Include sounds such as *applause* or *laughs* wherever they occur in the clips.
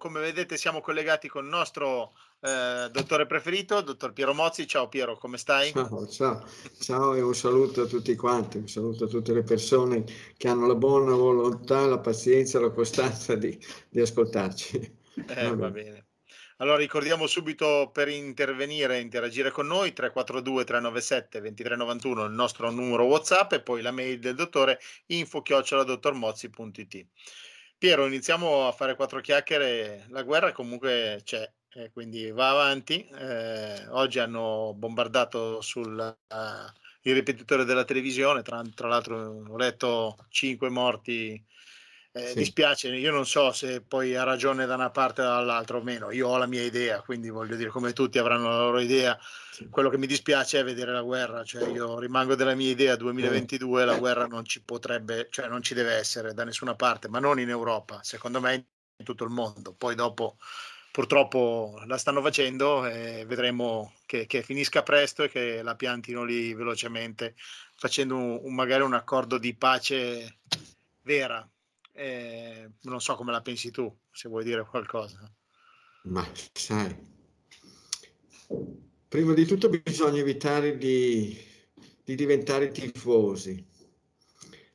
AC Milano 1, come vedete siamo collegati con il nostro eh, dottore preferito, dottor Piero Mozzi. Ciao Piero, come stai? Ciao, ciao, ciao e un saluto a tutti quanti, un saluto a tutte le persone che hanno la buona volontà, la pazienza, la costanza di, di ascoltarci. Eh, va bene. Allora ricordiamo subito per intervenire e interagire con noi 342 397 2391 il nostro numero WhatsApp e poi la mail del dottore info dottormozzi.it. Piero, iniziamo a fare quattro chiacchiere. La guerra comunque c'è, eh, quindi va avanti. Eh, oggi hanno bombardato sul uh, ripetitore della televisione, tra, tra l'altro ho letto cinque morti eh, sì. Dispiace, io non so se poi ha ragione da una parte o dall'altra o meno, io ho la mia idea, quindi voglio dire come tutti avranno la loro idea, sì. quello che mi dispiace è vedere la guerra, cioè io rimango della mia idea, 2022 la guerra non ci potrebbe, cioè non ci deve essere da nessuna parte, ma non in Europa, secondo me in tutto il mondo, poi dopo purtroppo la stanno facendo e vedremo che, che, finisca presto e che la piantino lì velocemente facendo un, un, magari un accordo di pace vera eh, non so come la pensi tu, se vuoi dire qualcosa. Ma sai, prima di tutto bisogna evitare di, di diventare tifosi.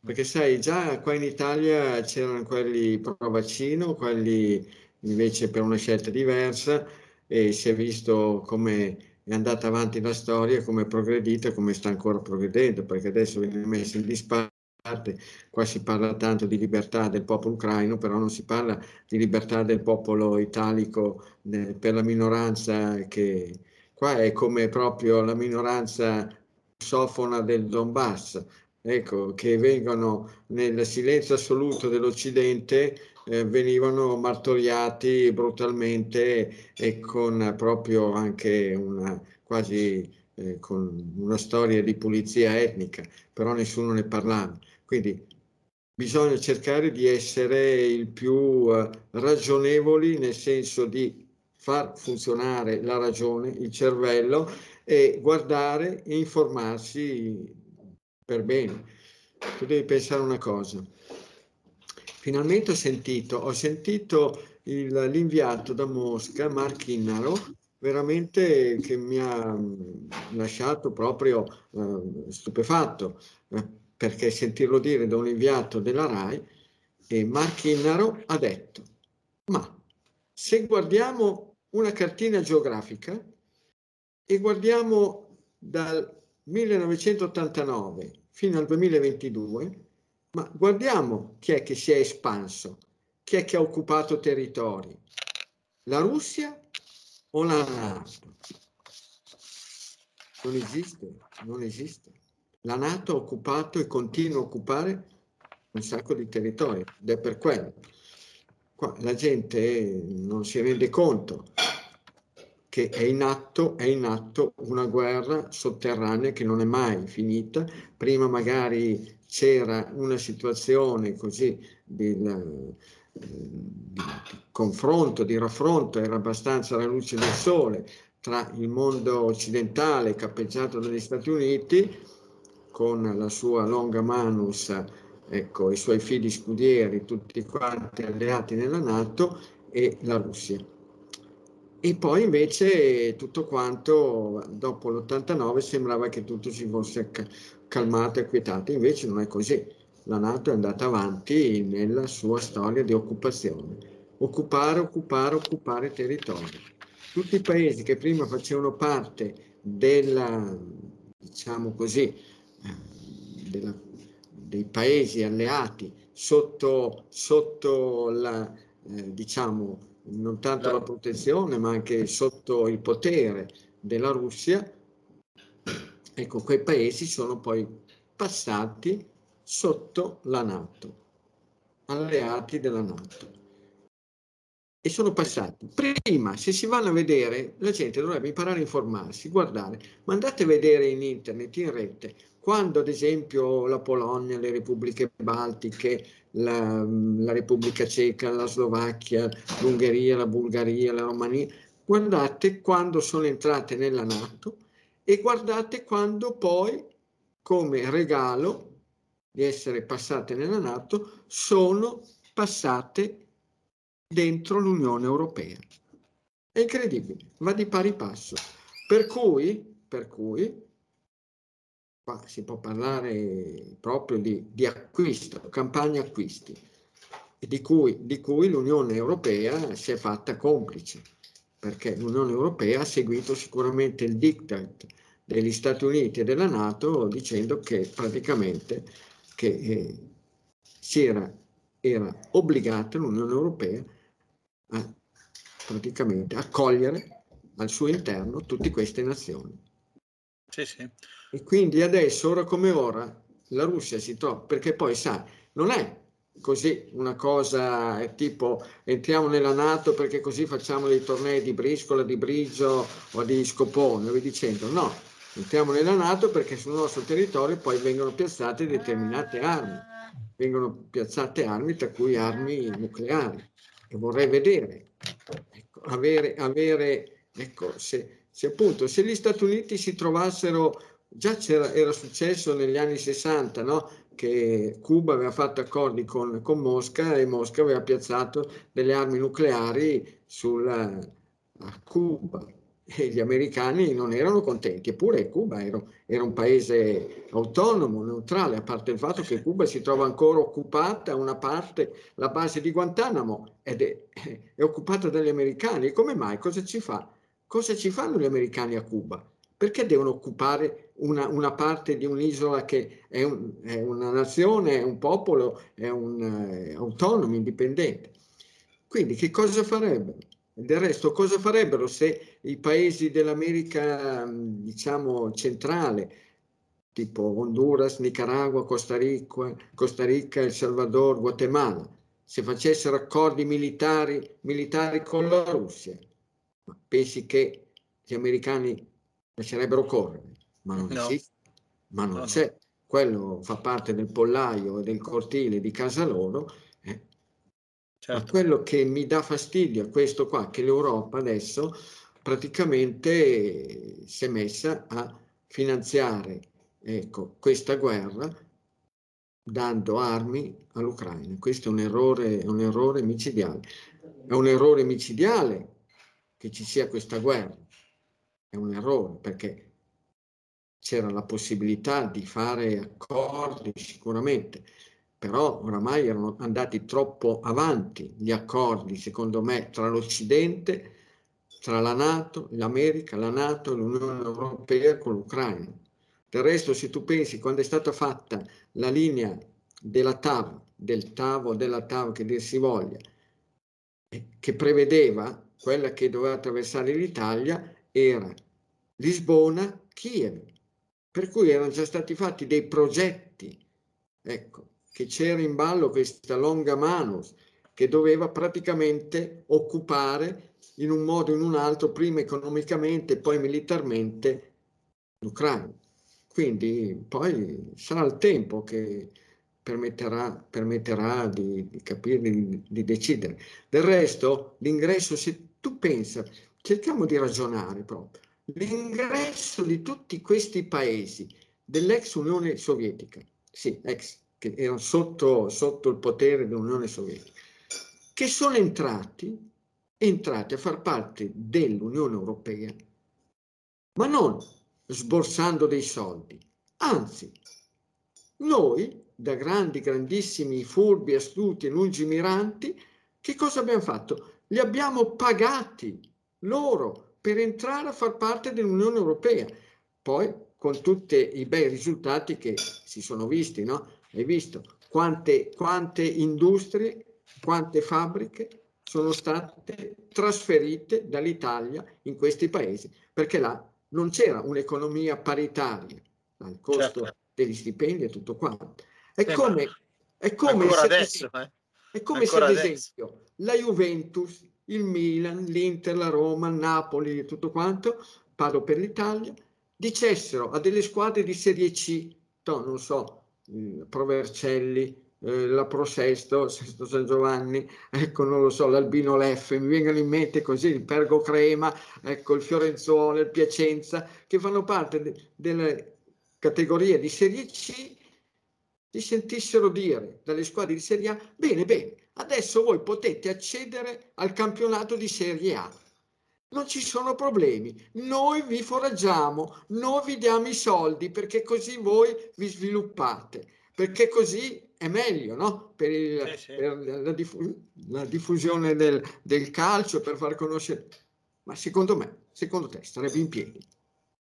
Perché sai, già qua in Italia c'erano quelli pro vaccino, quelli invece per una scelta diversa e si è visto come è andata avanti la storia, come è progredita, come sta ancora progredendo, perché adesso viene messo in disparte parte, qua si parla tanto di libertà del popolo ucraino, però non si parla di libertà del popolo italico eh, per la minoranza che qua è come proprio la minoranza sofona del Donbass, ecco, che vengono nel silenzio assoluto dell'Occidente, eh, venivano martoriati brutalmente e con proprio anche una quasi eh, con una storia di pulizia etnica, però nessuno ne parlava. Quindi bisogna cercare di essere il più uh, ragionevoli nel senso di far funzionare la ragione, il cervello e guardare e informarsi per bene. Tu devi pensare una cosa. Finalmente ho sentito, ho sentito l'inviato da Mosca, Mark Innaro, veramente che mi ha lasciato proprio uh, stupefatto. Uh, perché sentirlo dire da un inviato della RAI, e Marchinnaro ha detto, ma se guardiamo una cartina geografica e guardiamo dal 1989 fino al 2022, ma guardiamo chi è che si è espanso, chi è che ha occupato territori, la Russia o la NATO? Non esiste, non esiste la Nato ha occupato e continua a occupare un sacco di territori ed è per quello. Qua la gente non si rende conto che è in atto, è in atto una guerra sotterranea che non è mai finita. Prima magari c'era una situazione così di, di confronto, di raffronto, era abbastanza la luce del sole tra il mondo occidentale cappeggiato dagli Stati Uniti con la sua longa manus, ecco, i suoi figli scudieri, tutti quanti alleati nella Nato e la Russia. E poi invece tutto quanto dopo l'89 sembrava che tutto si fosse calmato e quietato, invece non è così. La Nato è andata avanti nella sua storia di occupazione. Occupare, occupare, occupare territorio. Tutti i paesi che prima facevano parte della, diciamo così, della, dei paesi alleati sotto, sotto la, eh, diciamo, non tanto la protezione, ma anche sotto il potere della Russia, ecco, quei paesi sono poi passati sotto la Nato, alleati della Nato e sono passati. Prima, se si vanno a vedere, la gente dovrebbe imparare a informarsi, guardare, ma andate a vedere in internet, in rete, quando ad esempio la Polonia, le repubbliche baltiche, la, la Repubblica Ceca, la Slovacchia, l'Ungheria, la Bulgaria, la Romania, guardate quando sono entrate nella Nato e guardate quando poi, come regalo di essere passate nella Nato, sono passate dentro l'Unione Europea. È incredibile, va di pari passo. Per cui, per cui qua si può parlare proprio di, di acquisto, campagna acquisti, di cui, di cui l'Unione Europea si è fatta complice, perché l'Unione Europea ha seguito sicuramente il diktat degli Stati Uniti e della Nato dicendo che praticamente che, eh, si era, era obbligata l'Unione Europea a praticamente accogliere al suo interno tutte queste nazioni. Sì, sì. E quindi adesso, ora come ora, la Russia si trova, perché poi sa, non è così una cosa tipo entriamo nella Nato perché così facciamo dei tornei di briscola, di brigio o di scopone, vi dicendo no, entriamo nella Nato perché sul nostro territorio poi vengono piazzate determinate armi, vengono piazzate armi tra cui armi nucleari e vorrei vedere, ecco, avere, avere ecco, se, se appunto se gli Stati Uniti si trovassero già era successo negli anni 60, no? che Cuba aveva fatto accordi con, con, Mosca e Mosca aveva piazzato delle armi nucleari sulla, a Cuba e gli americani non erano contenti, eppure Cuba era, era, un paese autonomo, neutrale, a parte il fatto che Cuba si trova ancora occupata, una parte, la base di Guantanamo, ed è, è occupata dagli americani. Come mai? Cosa ci fa? Cosa ci fanno gli americani a Cuba? Perché devono occupare una, una parte di un'isola che è, un, è, una nazione, è un popolo, è un è autonomo, indipendente? Quindi che cosa farebbero? Del resto, cosa farebbero se i paesi dell'America, diciamo, centrale, tipo Honduras, Nicaragua, Costa Rica, Costa Rica, El Salvador, Guatemala, se facessero accordi militari, militari con la Russia? Pensi che gli americani lascerebbero correre, ma non no. esiste, ma non no, c'è. Quello fa parte del pollaio e del cortile di casa loro. Certo. Ma quello che mi dà fastidio è questo qua, che l'Europa adesso praticamente si è messa a finanziare ecco, questa guerra dando armi all'Ucraina. Questo è un errore, un errore micidiale. È un errore micidiale che ci sia questa guerra è un errore perché c'era la possibilità di fare accordi sicuramente, però oramai erano andati troppo avanti gli accordi, secondo me, tra l'Occidente, tra la Nato, l'America, la Nato e l'Unione Europea con l'Ucraina. Del resto, se tu pensi, quando è stata fatta la linea della TAV, del TAV della TAV che dir si voglia, che prevedeva quella che doveva attraversare l'Italia, era Lisbona, Kiev. Per cui erano già stati fatti dei progetti, ecco, che c'era in ballo questa longa manus che doveva praticamente occupare in un modo o in un altro, prima economicamente poi militarmente, l'Ucraina. Quindi poi sarà il tempo che permetterà, permetterà di, di capire, di, di decidere. Del resto, l'ingresso, se tu pensa, cerchiamo di ragionare proprio l'ingresso di tutti questi paesi dell'ex Unione Sovietica, sì, ex, che erano sotto, sotto il potere dell'Unione Sovietica, che sono entrati, entrati a far parte dell'Unione Europea, ma non sborsando dei soldi, anzi, noi, da grandi, grandissimi, furbi, astuti e lungimiranti, che cosa abbiamo fatto? Li abbiamo pagati loro per entrare a far parte dell'Unione Europea. Poi con tutti i bei risultati che si sono visti, no? Hai visto quante, quante industrie, quante fabbriche sono state trasferite dall'Italia in questi paesi, perché là non c'era un'economia paritaria al costo certo. degli stipendi e tutto quanto. È eh, come, è come se, adesso, eh? è come se ad esempio la Juventus il Milan, l'Inter, la Roma, il Napoli e tutto quanto, parlo per l'Italia, dicessero a delle squadre di Serie C, no, non so, Provercelli, eh, la Pro Sesto, Sesto San Giovanni, ecco, non lo so, l'Albino Leffe, mi vengono in mente così il Pergo Crema, ecco, il Fiorenzuola, il Piacenza, che fanno parte de- delle categorie di Serie C, si sentissero dire dalle squadre di Serie A, bene, bene, adesso voi potete accedere al campionato di Serie A. Non ci sono problemi, noi vi foraggiamo, noi vi diamo i soldi perché così voi vi sviluppate, perché così è meglio no? per, il, sì, sì. per la, diffu- la, diffusione del, del calcio, per far conoscere. Ma secondo me, secondo te, starebbe in piedi?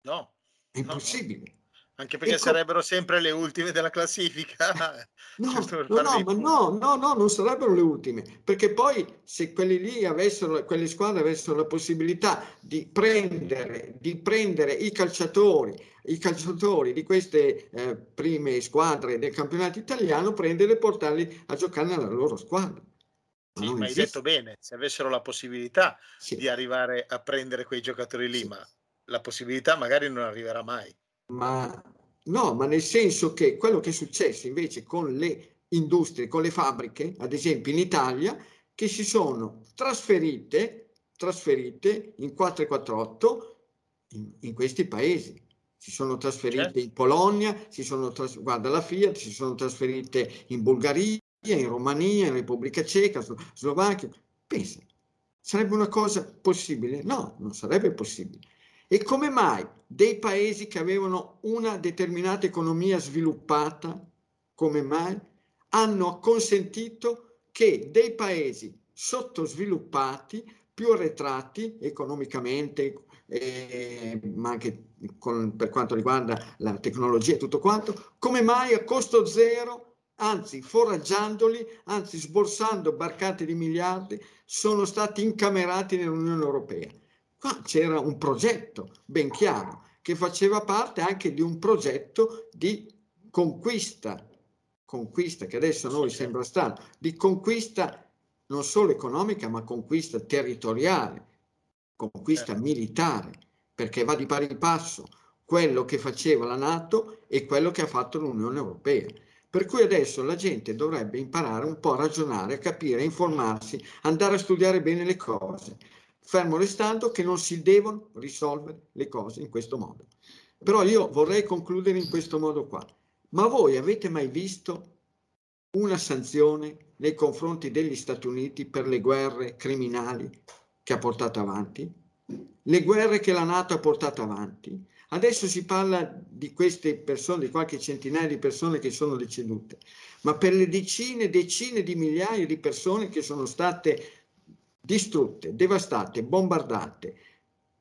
No. È impossibile. No. Anche perché ecco. sarebbero sempre le ultime della classifica. *laughs* No, no, no, ma no, no, no, non sarebbero le ultime, perché poi se quelli lì avessero, quelle squadre avessero la possibilità di prendere, di prendere i calciatori, i calciatori di queste eh, prime squadre del campionato italiano, prenderli e portarli a giocare nella loro squadra. Sì, ma hai detto bene, se avessero la possibilità sì. di arrivare a prendere quei giocatori lì, sì. ma la possibilità magari non arriverà mai. Ma no, ma nel senso che quello che è successo invece con le industrie, con le fabbriche, ad esempio in Italia, che si sono trasferite, trasferite in 448 in, in questi paesi. Si sono trasferite certo. in Polonia, si sono tras- guarda la Fiat, si sono trasferite in Bulgaria, in Romania, in Repubblica Ceca, Slovacchia. Pensa, sarebbe una cosa possibile? No, non sarebbe possibile. E come mai dei paesi che avevano una determinata economia sviluppata, come mai hanno consentito che dei paesi sottosviluppati, più arretrati economicamente, eh, ma anche con, per quanto riguarda la tecnologia e tutto quanto, come mai a costo zero, anzi foraggiandoli, anzi sborsando barcate di miliardi, sono stati incamerati nell'Unione Europea. Qua c'era un progetto ben chiaro che faceva parte anche di un progetto di conquista, conquista che adesso a noi sembra strano, di conquista non solo economica ma conquista territoriale, conquista certo. militare, perché va di pari passo quello che faceva la Nato e quello che ha fatto l'Unione Europea. Per cui adesso la gente dovrebbe imparare un po' a ragionare, a capire, a informarsi, andare a studiare bene le cose fermo restando che non si devono risolvere le cose in questo modo. Però io vorrei concludere in questo modo qua. Ma voi avete mai visto una sanzione nei confronti degli Stati Uniti per le guerre criminali che ha portato avanti? Le guerre che la Nato ha portato avanti? Adesso si parla di queste persone, di qualche centinaia di persone che sono decedute, ma per le decine e decine di migliaia di persone che sono state distrutte, devastate, bombardate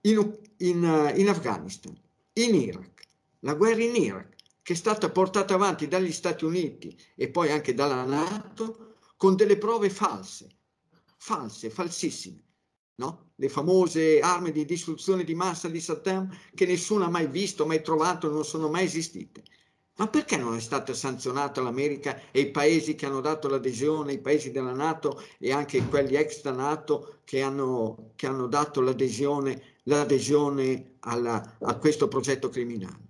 in, in, in Afghanistan, in Iraq, la guerra in Iraq, che è stata portata avanti dagli Stati Uniti e poi anche dalla Nato con delle prove false, false, falsissime. No? Le famose armi di distruzione di massa di Saddam che nessuno ha mai visto, mai trovato, non sono mai esistite. Ma perché non è stata sanzionata l'America e i paesi che hanno dato l'adesione, i paesi della Nato e anche quelli extra Nato che hanno, che hanno dato l'adesione, l'adesione alla, a questo progetto criminale?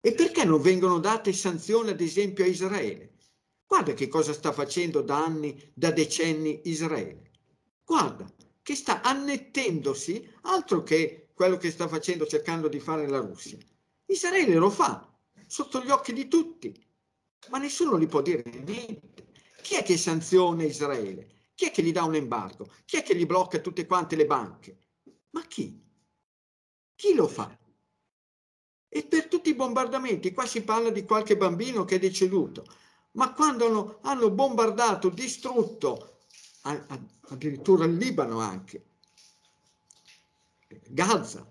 E perché non vengono date sanzioni, ad esempio, a Israele? Guarda che cosa sta facendo da anni, da decenni Israele. Guarda che sta annettendosi altro che quello che sta facendo, cercando di fare la Russia. Israele lo fa, sotto gli occhi di tutti, ma nessuno gli può dire niente. Chi è che sanziona Israele? Chi è che gli dà un embargo? Chi è che gli blocca tutte quante le banche? Ma chi? Chi lo fa? E per tutti i bombardamenti, qua si parla di qualche bambino che è deceduto, ma quando hanno, hanno bombardato, distrutto, addirittura il Libano anche, Gaza,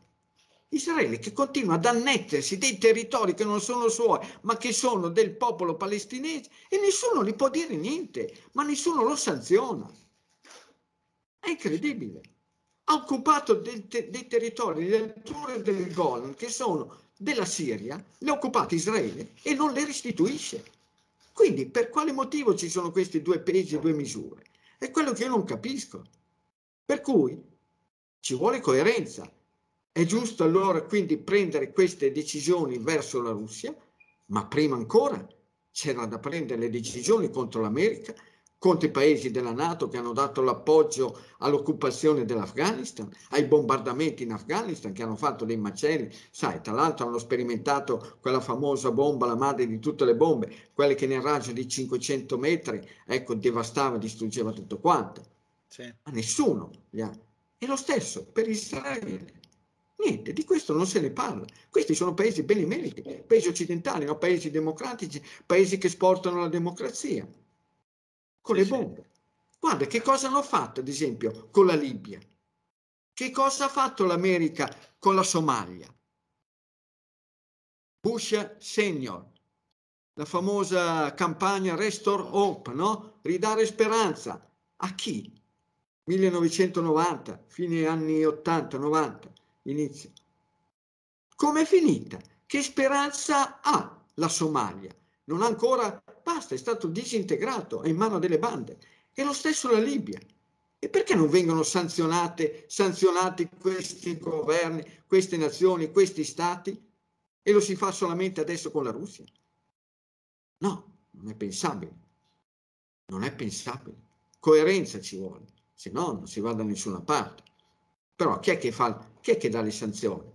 Israele che continua ad annettersi dei territori che non sono suoi, ma che sono del popolo palestinese e nessuno gli può dire niente, ma nessuno lo sanziona. È incredibile. Ha occupato dei, te- dei territori, le alture del Golan, che sono della Siria, le ha occupate Israele e non le restituisce. Quindi per quale motivo ci sono questi due pesi e due misure? È quello che io non capisco. Per cui ci vuole coerenza è giusto allora quindi prendere queste decisioni verso la Russia, ma prima ancora c'era da prendere le decisioni contro l'America, contro i paesi della Nato che hanno dato l'appoggio all'occupazione dell'Afghanistan, ai bombardamenti in Afghanistan che hanno fatto dei macelli. Sai, tra l'altro hanno sperimentato quella famosa bomba, la madre di tutte le bombe, quelle che nel raggio di 500 metri, ecco, devastava, distruggeva tutto quanto. Sì. Ma nessuno li ha. E lo stesso per Israele. Niente, di questo non se ne parla. Questi sono paesi benemeriti, paesi occidentali, no? paesi democratici, paesi che esportano la democrazia con le bombe. Guarda che cosa hanno fatto, ad esempio, con la Libia. Che cosa ha fatto l'America con la Somalia? Bush senior, la famosa campagna Restore Hope, no? Ridare speranza. A chi? 1990, fine anni 80-90, inizio. Com'è finita? Che speranza ha la Somalia? Non ha ancora Basta, è stato disintegrato, è in mano delle bande. E lo stesso la Libia. E perché non vengono sanzionate, sanzionati questi governi, queste nazioni, questi stati? E lo si fa solamente adesso con la Russia? No, non è pensabile. Non è pensabile. Coerenza ci vuole, se no non si va da nessuna parte. Però chi è che, fa, chi è che dà le sanzioni?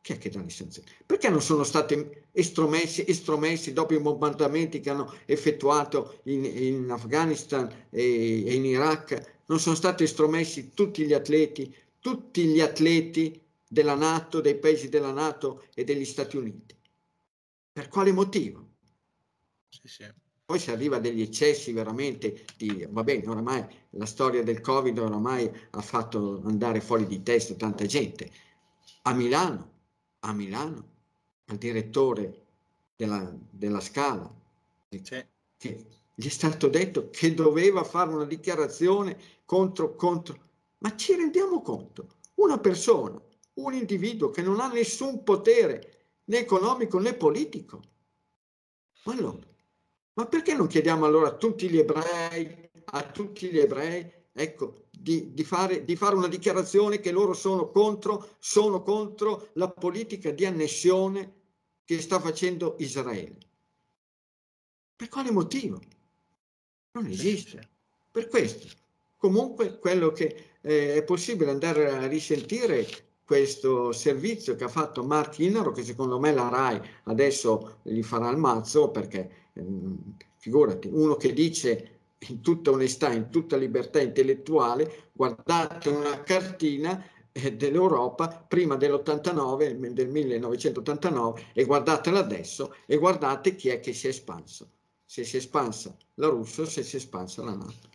Chi è che dà le sanzioni? Perché non sono stati estromessi, estromessi dopo i bombardamenti che hanno effettuato in, in Afghanistan e, e in Iraq? Non sono stati estromessi tutti gli atleti, tutti gli atleti della Nato, dei paesi della Nato e degli Stati Uniti. Per quale motivo? Sì, sì. Poi si arriva a degli eccessi veramente di, va bene, oramai la storia del Covid oramai ha fatto andare fuori di testa tanta gente. A Milano a Milano, al direttore della, della Scala, che gli è stato detto che doveva fare una dichiarazione contro, contro. Ma ci rendiamo conto? Una persona, un individuo che non ha nessun potere né economico né politico. Ma allora, ma perché non chiediamo allora a tutti gli ebrei, a tutti gli ebrei, ecco, di, di, fare, di, fare, una dichiarazione che loro sono contro, sono contro la politica di annessione che sta facendo Israele. Per quale motivo? Non esiste. Per questo. Comunque quello che eh, è possibile andare a risentire questo servizio che ha fatto Mark Inaro, che secondo me la RAI adesso gli farà il mazzo, perché figurati, uno che dice in tutta onestà, in tutta libertà intellettuale, guardate una cartina eh, dell'Europa prima dell'89, del 1989 e guardatela adesso e guardate chi è che si è espanso. Se si è espansa la Russia, se si è espansa la Nato.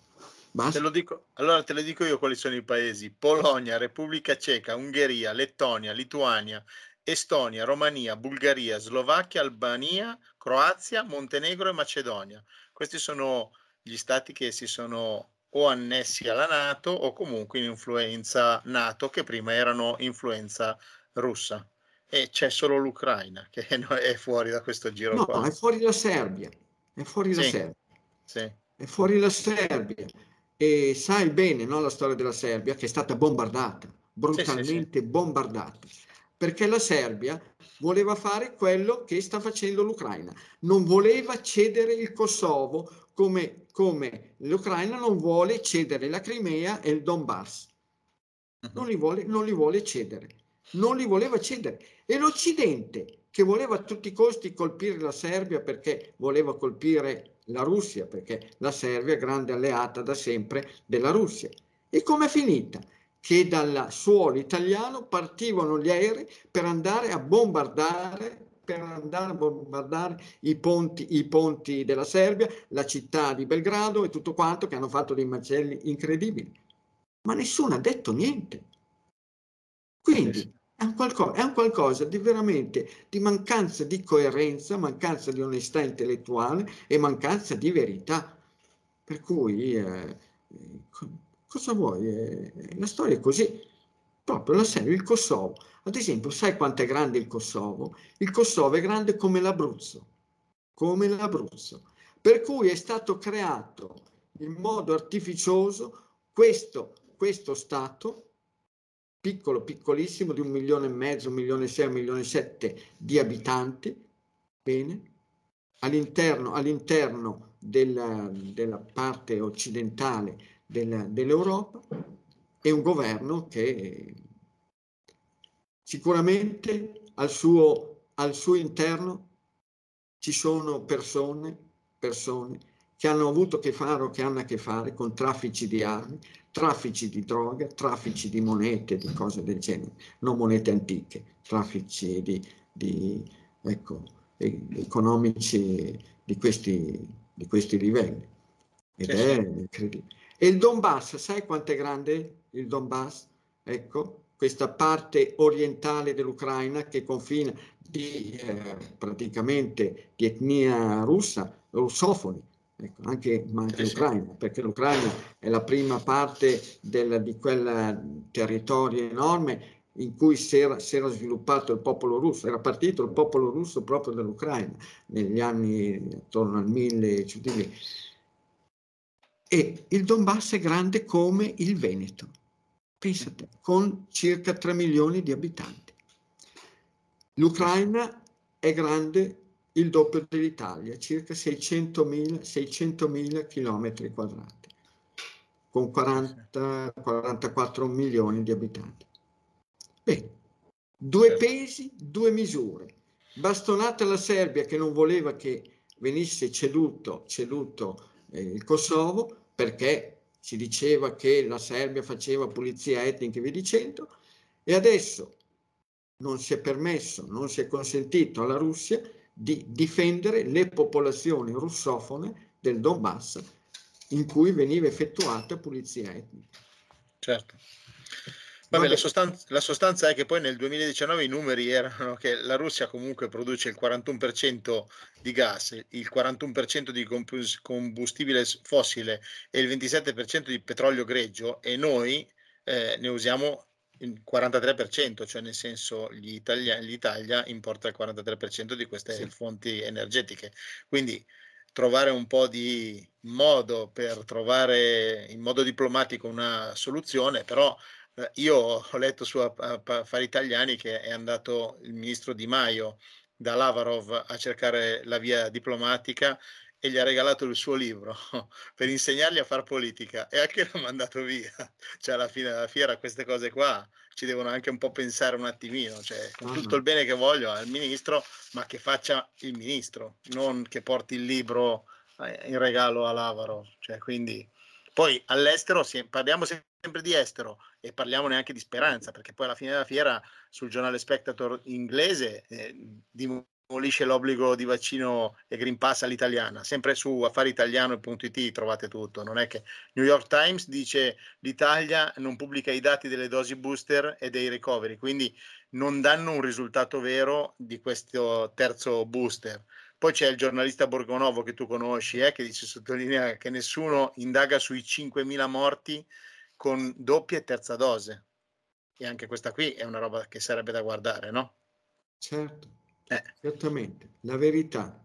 Te dico, allora te lo dico io quali sono i paesi. Polonia, Repubblica Ceca, Ungheria, Lettonia, Lituania, Estonia, Romania, Bulgaria, Slovacchia, Albania, Croazia, Montenegro e Macedonia. Questi sono gli stati che si sono o annessi alla Nato o comunque in influenza Nato che prima erano influenza russa. E c'è solo l'Ucraina che *laughs* è fuori da questo giro no, qua. è fuori la Serbia. È fuori la sì, Serbia. Sì. È fuori la Serbia. E sai bene no, la storia della Serbia che è stata bombardata, brutalmente sì, bombardata perché la Serbia voleva fare quello che sta facendo l'Ucraina, non voleva cedere il Kosovo come, come l'Ucraina non vuole cedere la Crimea e il Donbass. Mhm. Non li, vuole, non li vuole cedere, non li voleva cedere. E l'Occidente, che voleva a tutti i costi colpire la Serbia perché voleva colpire la Russia, perché la Serbia è grande alleata da sempre della Russia. E com'è finita? Che dal suolo italiano partivano gli aerei per andare a bombardare per andare a bombardare i ponti, i ponti della Serbia, la città di Belgrado e tutto quanto che hanno fatto dei macelli incredibili. Ma nessuno ha detto niente. Quindi è un, qualcosa, è un qualcosa di veramente di mancanza di coerenza, mancanza di onestà intellettuale e mancanza di verità. Per cui, eh, cosa vuoi? Eh, la storia è così proprio la serie, il Kosovo. Ad esempio, sai quanto è grande il Kosovo? Il Kosovo è grande come l'Abruzzo, come l'Abruzzo. Per cui è stato creato in modo artificioso questo, questo Stato, piccolo, piccolissimo, di un milione e mezzo, un milione e sei, un milione e sette di abitanti, bene, all'interno, all'interno della, della, parte occidentale dell'Europa e un governo che sicuramente al suo, al suo interno ci sono persone, persone che hanno avuto a che fare o che hanno a che fare con traffici di armi, traffici di droga, traffici di monete, di cose del genere, non monete antiche, traffici di, di ecco, economici di questi, di questi livelli. Ed è incredibile. E il Donbass, sai quanto è grande il Donbass? Ecco, questa parte orientale dell'Ucraina che confina di, eh, praticamente di etnia russa, russofoni, ecco, anche, ma anche l'Ucraina, perché l'Ucraina è la prima parte del, di quel territorio enorme in cui si era, si era, sviluppato il popolo russo, era partito il popolo russo proprio dall'Ucraina negli anni attorno al 1000 e il Donbass è grande come il Veneto, pensate, con circa 3 milioni di abitanti. L'Ucraina è grande il doppio dell'Italia, circa 600.000, 600.000 km quadrati, con 40, 44 milioni di abitanti. Bene, due certo. pesi, due misure. Bastonata la Serbia che non voleva che venisse ceduto, ceduto eh, il Kosovo perché si diceva che la Serbia faceva pulizia etnica e via dicendo, e adesso non si è permesso, non si è consentito alla Russia di difendere le popolazioni russofone del Donbass in cui veniva effettuata pulizia etnica. Certo. Vabbè, la sostanza, la sostanza, è che poi nel 2019 i numeri erano che la Russia comunque produce il 41% di gas, il 41% di combustibile fossile e il 27% di petrolio greggio e noi eh, ne usiamo il 43%, cioè nel senso l'Italia, l'Italia importa il 43% di queste sì. fonti energetiche. Quindi trovare un po' di modo per trovare in modo diplomatico una soluzione, però io ho letto su Affari Italiani che è andato il ministro Di Maio da Lavarov a cercare la via diplomatica e gli ha regalato il suo libro *laughs* per insegnargli a fare politica e anche *laughs* l'ha mandato via. Cioè, alla fine della fiera, queste cose qua ci devono anche un po' pensare un attimino. Cioè, con tutto il bene che voglio al ministro, ma che faccia il ministro, non che porti il libro eh, in regalo a Lavaro. Cioè, quindi, poi all'estero parliamo sempre di estero e parliamo neanche di speranza, perché poi alla fine della fiera sul giornale Spectator inglese eh, demolisce l'obbligo di vaccino e Green Pass all'italiana. Sempre su affariitaliano.it trovate tutto. Non è che New York Times dice l'Italia non pubblica i dati delle dosi booster e dei recovery, quindi non danno un risultato vero di questo terzo booster. Poi c'è il giornalista Borgonovo che tu conosci, eh, che dice, sottolinea che nessuno indaga sui 5.000 morti con doppia e terza dose. E anche questa qui è una roba che sarebbe da guardare, no? Certo. Eh. Certamente, la verità,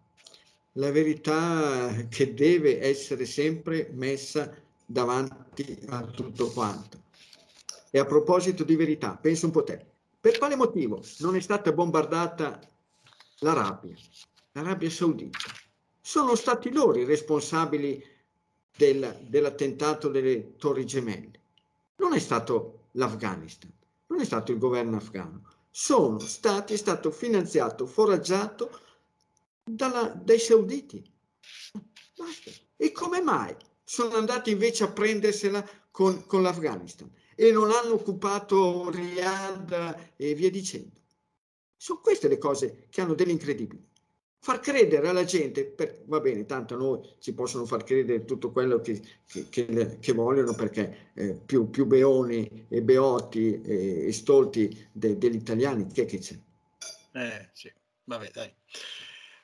la verità che deve essere sempre messa davanti a tutto quanto. E a proposito di verità, pensa un po' te, per quale motivo non è stata bombardata l'Arabia, l'Arabia Saudita? Sono stati loro i responsabili del, dell'attentato delle Torri Gemelle. Non è stato l'Afghanistan, non è stato il governo afghano, sono stati, è stato finanziato, foraggiato dalla, dai sauditi. Basta. E come mai sono andati invece a prendersela con, con l'Afghanistan e non hanno occupato Riyadh e via dicendo? Sono queste le cose che hanno dell'incredibile far credere alla gente, per, va bene, tanto noi ci possono far credere tutto quello che, che, che, che vogliono perché eh, più, più, beoni e beoti e, e stolti de, degli italiani, che, che c'è? Eh sì, vabbè dai.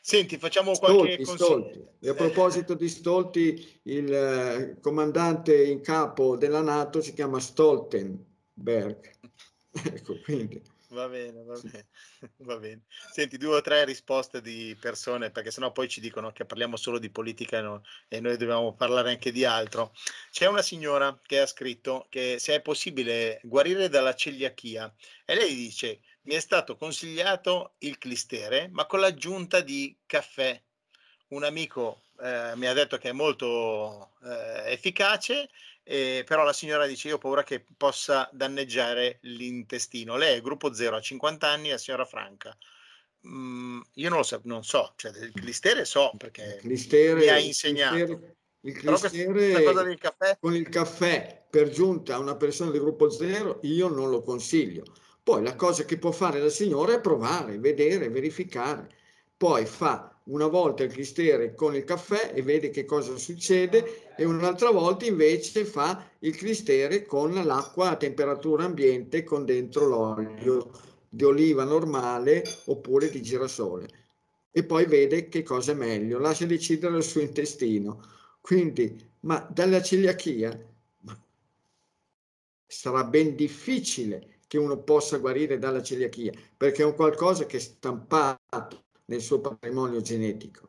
Senti, facciamo qualche stolti, stolti. E a proposito di stolti, il eh, comandante in capo della Nato si chiama Stoltenberg. *laughs* ecco, quindi Va bene, va bene, *laughs* va bene. Senti, due o tre risposte di persone, perché sennò poi ci dicono che parliamo solo di politica e, no, e noi dobbiamo parlare anche di altro. C'è una signora che ha scritto che se è possibile guarire dalla celiachia e lei dice mi è stato consigliato il clistere, ma con l'aggiunta di caffè un amico eh, mi ha detto che è molto eh, efficace, eh, però la signora dice io ho paura che possa danneggiare l'intestino. Lei è gruppo 0 a 50 anni, la signora Franca. Mm, io non lo so, non so, cioè il clistere so perché clistere, mi ha insegnato. Clistere, il clistere cosa del caffè? con il caffè per giunta a una persona del gruppo 0 io non lo consiglio. Poi la cosa che può fare la signora è provare, vedere, verificare. Poi fa una volta il clistere con il caffè e vede che cosa succede e un'altra volta invece fa il clistere con l'acqua a temperatura ambiente con dentro l'olio di oliva normale oppure di girasole e poi vede che cosa è meglio, lascia decidere il suo intestino. Quindi, ma dalla celiachia sarà ben difficile che uno possa guarire dalla celiachia perché è un qualcosa che è stampato nel suo patrimonio genetico.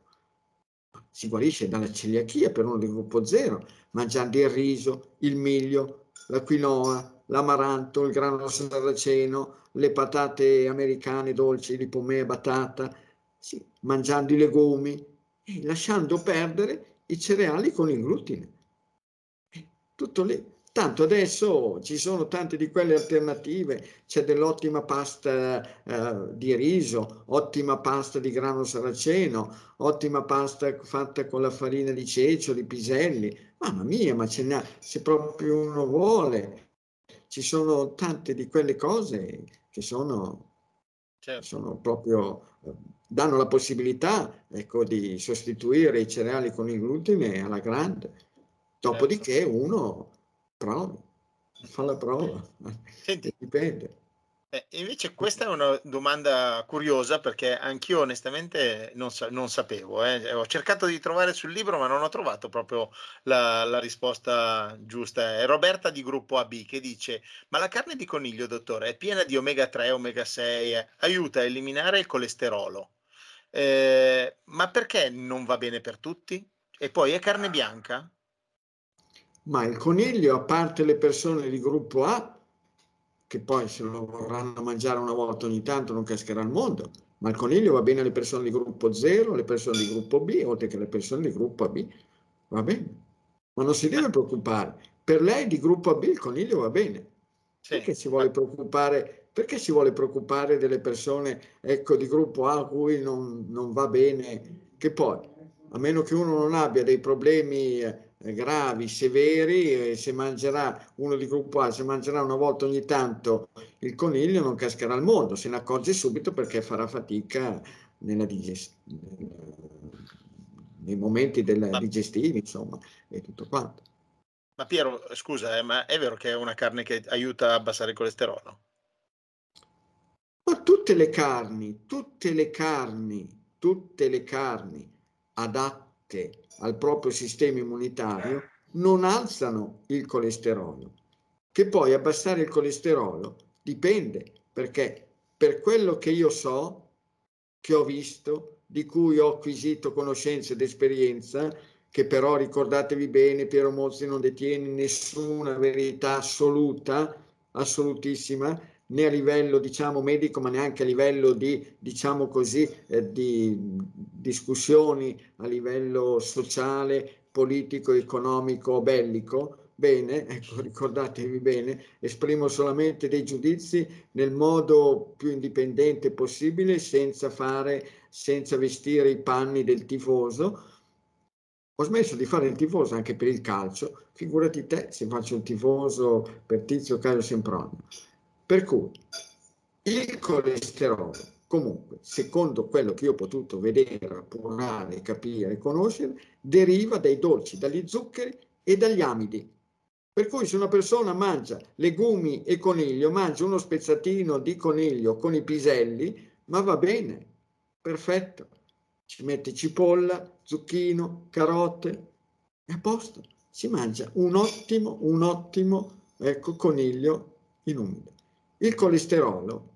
Si guarisce dalla celiachia per uno del gruppo zero, mangiando il riso, il miglio, la quinoa, l'amaranto, il grano saraceno, le patate americane dolci di pomea batata, sì, mangiando i legumi e lasciando perdere i cereali con il glutine. Tutto lì. Tanto adesso ci sono tante di quelle alternative, c'è dell'ottima pasta eh, di riso, ottima pasta di grano saraceno, ottima pasta fatta con la farina di ceccio, di piselli. Mamma mia, ma ce n'è, se proprio uno vuole. Ci sono tante di quelle cose che sono, certo. sono proprio, eh, danno la possibilità ecco, di sostituire i cereali con il glutine alla grande. Dopodiché certo. uno prova, fa la prova, *laughs* Senti, dipende. Eh, invece questa è una domanda curiosa perché anch'io onestamente non, sa- non sapevo. Eh. Ho cercato di trovare sul libro ma non ho trovato proprio la, la, risposta giusta. È Roberta di gruppo AB che dice ma la carne di coniglio dottore è piena di omega 3, omega 6, eh, aiuta a eliminare il colesterolo. Eh, ma perché non va bene per tutti? E poi è carne bianca? Ma il coniglio, a parte le persone di gruppo A, che poi se lo vorranno mangiare una volta ogni tanto non cascherà il mondo, ma il coniglio va bene alle persone di gruppo 0, alle persone di gruppo B, oltre che alle persone di gruppo AB. Va bene, ma non si deve preoccupare. Per lei di gruppo AB il coniglio va bene. Sì. Perché si vuole preoccupare? Perché si vuole preoccupare delle persone ecco, di gruppo A a cui non, non va bene? Che poi, a meno che uno non abbia dei problemi eh, gravi, severi, se mangerà uno di gruppo A, se mangerà una volta ogni tanto il coniglio non cascherà al mondo, se ne accorge subito perché farà fatica nella digestione nei momenti del ma, digestivi, insomma, e tutto quanto. Ma Piero, scusa, eh, ma è vero che è una carne che aiuta a abbassare il colesterolo? Ma tutte le carni, tutte le carni, tutte le carni adatte al proprio sistema immunitario non alzano il colesterolo. Che poi abbassare il colesterolo dipende, perché per quello che io so, che ho visto, di cui ho acquisito conoscenza ed esperienza, che però ricordatevi bene, Piero Mozzi non detiene nessuna verità assoluta, assolutissima, né a livello diciamo medico ma neanche a livello di diciamo così eh, di discussioni a livello sociale politico economico bellico. Bene *laughs* ecco ricordatevi bene esprimo solamente dei giudizi nel modo più indipendente possibile senza fare senza vestire i panni del tifoso. Ho smesso di fare il tifoso anche per il calcio. Figurati te se faccio il tifoso per Tizio Caio Sempronio per cui il colesterolo, comunque, secondo quello che io ho potuto vedere, appurare, capire e conoscere, deriva dai dolci, dagli zuccheri e dagli amidi. Per cui se una persona mangia legumi e coniglio, mangia uno spezzatino di coniglio con i piselli, ma va bene, perfetto. Ci mette cipolla, zucchino, carote, è a posto. Si mangia un ottimo, un ottimo ecco, coniglio in umido il colesterolo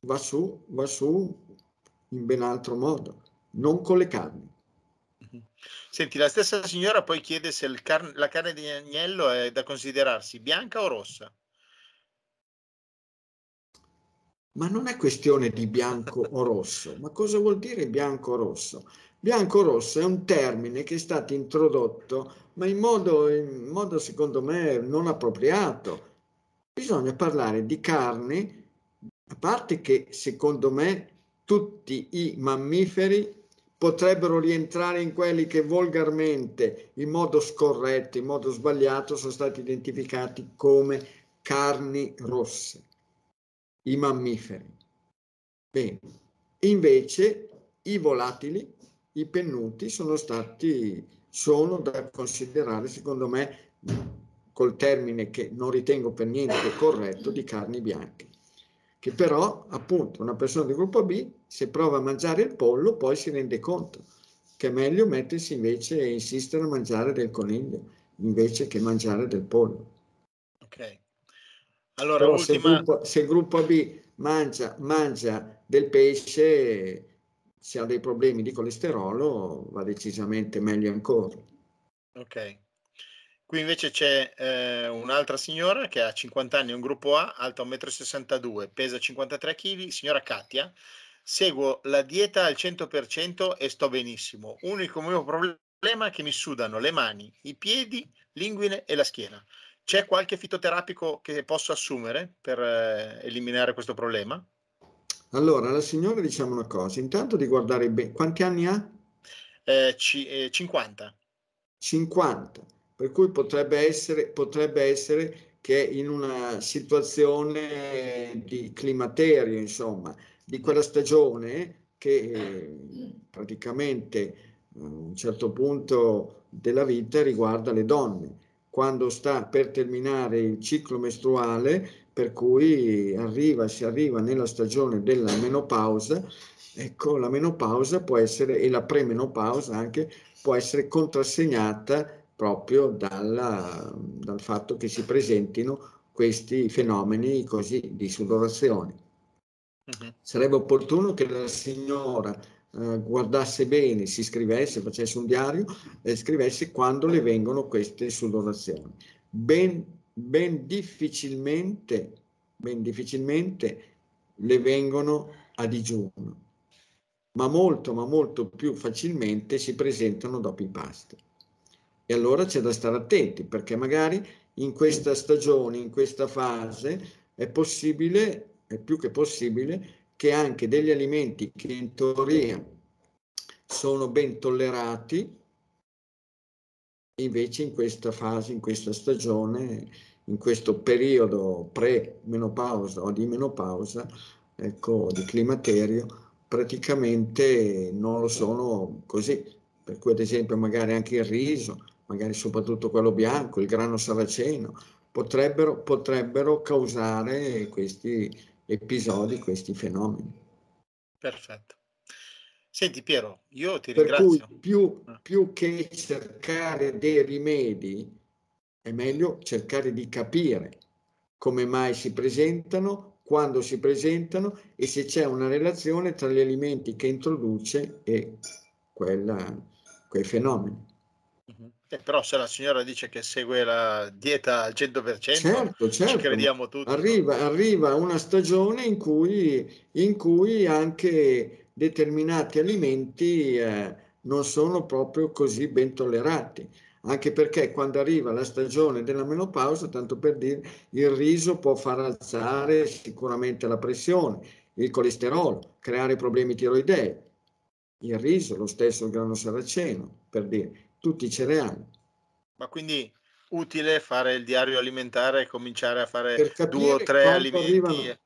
va su, va su in ben altro modo, non con le carni. Senti, la stessa signora poi chiede se car- la carne di agnello è da considerarsi bianca o rossa. Ma non è questione di bianco o rosso, ma cosa vuol dire bianco o rosso? Bianco-rosso è un termine che è stato introdotto, ma in modo, in modo secondo me non appropriato. Bisogna parlare di carne, a parte che secondo me tutti i mammiferi potrebbero rientrare in quelli che volgarmente, in modo scorretto, in modo sbagliato, sono stati identificati come carni rosse, i mammiferi. Bene, invece i volatili i pennuti sono stati, sono da considerare, secondo me, col termine che non ritengo per niente corretto, di carni bianche. Che però, appunto, una persona di gruppo B, se prova a mangiare il pollo, poi si rende conto che è meglio mettersi invece e insistere a mangiare del coniglio invece che mangiare del pollo. Ok. Allora, ultima... se, il gruppo, se il gruppo B mangia, mangia del pesce se ha dei problemi di colesterolo va decisamente meglio ancora. Ok. Qui invece c'è eh, un'altra signora che ha 50 anni, un gruppo A, alta 1,62 m, pesa 53 kg, signora Katia. Seguo la dieta al 100% e sto benissimo. Unico mio problema è che mi sudano le mani, i piedi, l'inguine e la schiena. C'è qualche fitoterapico che posso assumere per eh, eliminare questo problema? Allora, la signora diciamo una cosa, intanto di guardare bene, quanti anni ha? Eh, c- eh, 50. 50, per cui potrebbe essere, potrebbe essere che in una situazione di climaterio, insomma, di quella stagione che eh, praticamente a un certo punto della vita riguarda le donne. Quando sta per terminare il ciclo mestruale, per cui arriva, si arriva nella stagione della menopausa, ecco la menopausa può essere e la premenopausa anche può essere contrassegnata proprio dalla, dal fatto che si presentino questi fenomeni così di sudorazione. Uh-huh. Sarebbe opportuno che la signora eh, guardasse bene, si scrivesse, facesse un diario e scrivesse quando le vengono queste sudorazioni. Ben ben difficilmente, ben difficilmente le vengono a digiuno, ma molto, ma molto più facilmente si presentano dopo i pasti. E allora c'è da stare attenti perché magari in questa stagione, in questa fase, è possibile, è più che possibile, che anche degli alimenti che in teoria sono ben tollerati, Invece in questa fase, in questa stagione, in questo periodo pre-menopausa o di menopausa, ecco, di climaterio, praticamente non lo sono così. Per cui ad esempio magari anche il riso, magari soprattutto quello bianco, il grano saraceno, potrebbero, potrebbero causare questi episodi, questi fenomeni. Perfetto. Senti Piero, io ti per ringrazio. Cui più, ah. più che cercare dei rimedi, è meglio cercare di capire come mai si presentano, quando si presentano e se c'è una relazione tra gli alimenti che introduce e quella, quei fenomeni. Eh, però se la signora dice che segue la dieta al 100%, certo, certo. ci crediamo tutti. Arriva, arriva una stagione in cui, in cui anche determinati alimenti eh, non sono proprio così ben tollerati, anche perché quando arriva la stagione della menopausa, tanto per dire, il riso può far alzare sicuramente la pressione, il colesterolo, creare problemi tiroidei, il riso, lo stesso il grano saraceno, per dire, tutti i cereali. Ma quindi utile fare il diario alimentare e cominciare a fare due o tre alimenti? Arrivano,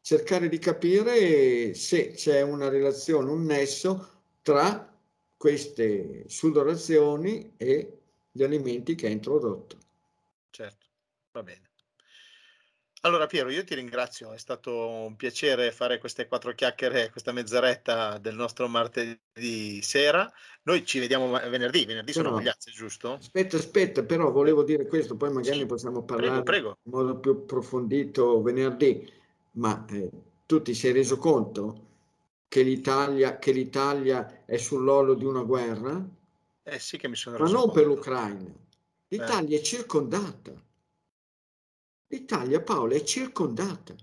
cercare di capire se c'è una relazione, un nesso tra queste sudorazioni e gli alimenti che ha introdotto. Certo, va bene. Allora Piero, io ti ringrazio, è stato un piacere fare queste quattro chiacchiere, questa mezz'oretta del nostro martedì sera. Noi ci vediamo venerdì, venerdì sono Magliazze, giusto? Aspetta, aspetta, però volevo dire questo, poi magari sì, possiamo parlare prego, prego. in modo più approfondito venerdì ma eh, tu ti sei reso conto che l'Italia, che l'Italia è sull'olio di una guerra? Eh sì che mi sono reso Ma non conto. per l'Ucraina. L'Italia eh. è circondata. L'Italia, Paolo, è circondata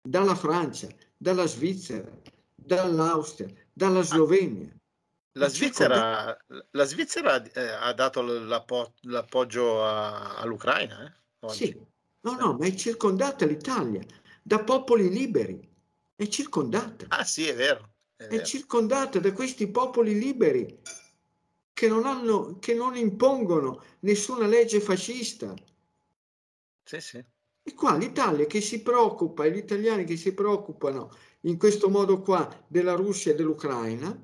dalla Francia, dalla Svizzera, dall'Austria, dalla Slovenia. La Svizzera, la Svizzera eh, ha dato l'appo- l'appoggio a- all'Ucraina? Eh? Sì, no, no, ma è circondata l'Italia da popoli liberi, è circondata. Ah sì, è vero. È, è circondata da questi popoli liberi che non, hanno, che non impongono nessuna legge fascista. Sì, sì. E qua l'Italia che si preoccupa, e gli italiani che si preoccupano in questo modo qua della Russia e dell'Ucraina,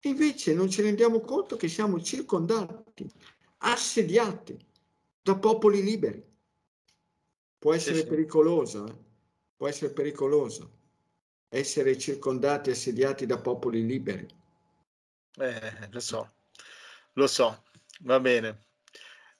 invece non ci rendiamo conto che siamo circondati, assediati da popoli liberi. Può essere sì, sì. pericoloso, eh? può essere pericoloso essere circondati, assediati da popoli liberi. Eh, lo so, lo so, va bene.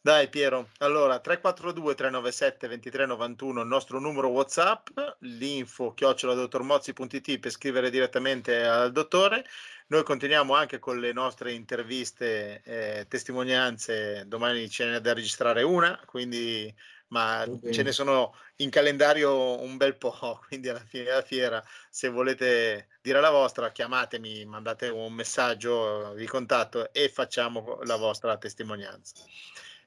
Dai Piero, allora 342 397 2391 il nostro numero Whatsapp, l'info chiocciola dottormozzi.it per scrivere direttamente al dottore. Noi continuiamo anche con le nostre interviste, eh, testimonianze, domani ce n'è da registrare una, quindi ma okay. ce ne sono in calendario un bel po', *laughs* quindi alla fine della fiera se volete dire la vostra chiamatemi, mandate un messaggio, vi contatto e facciamo la vostra testimonianza.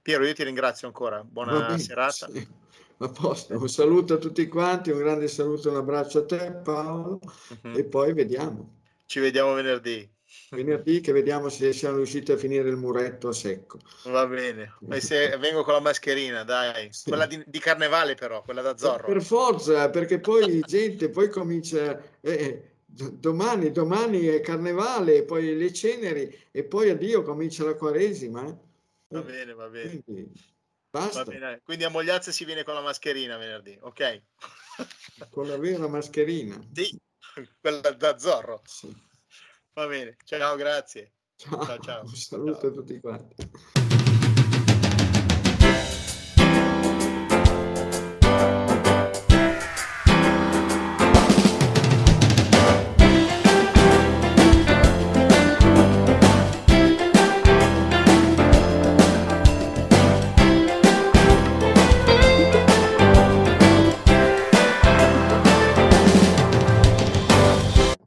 Piero, io ti ringrazio ancora. Buona bene, serata. Sì. A posto. Un saluto a tutti quanti, un grande saluto, un abbraccio a te Paolo uh-huh. e poi vediamo. Ci vediamo venerdì. Venerdì che vediamo se siamo riusciti a finire il muretto a secco. Va bene. E se *laughs* vengo con la mascherina, dai. Sì. Quella di, di, carnevale però, quella da Zorro. Per forza, perché poi *laughs* gente poi comincia... Eh, domani, domani è carnevale, poi le ceneri e poi addio comincia la quaresima. Eh? Va bene, va bene. Quindi, basta. Va bene. Quindi a Mogliazze si viene con la mascherina venerdì, ok? Con la vera mascherina. Sì, quella da Zorro. Sì. Va bene, ciao, grazie. Ciao, ciao. ciao. Un saluto ciao. a tutti quanti.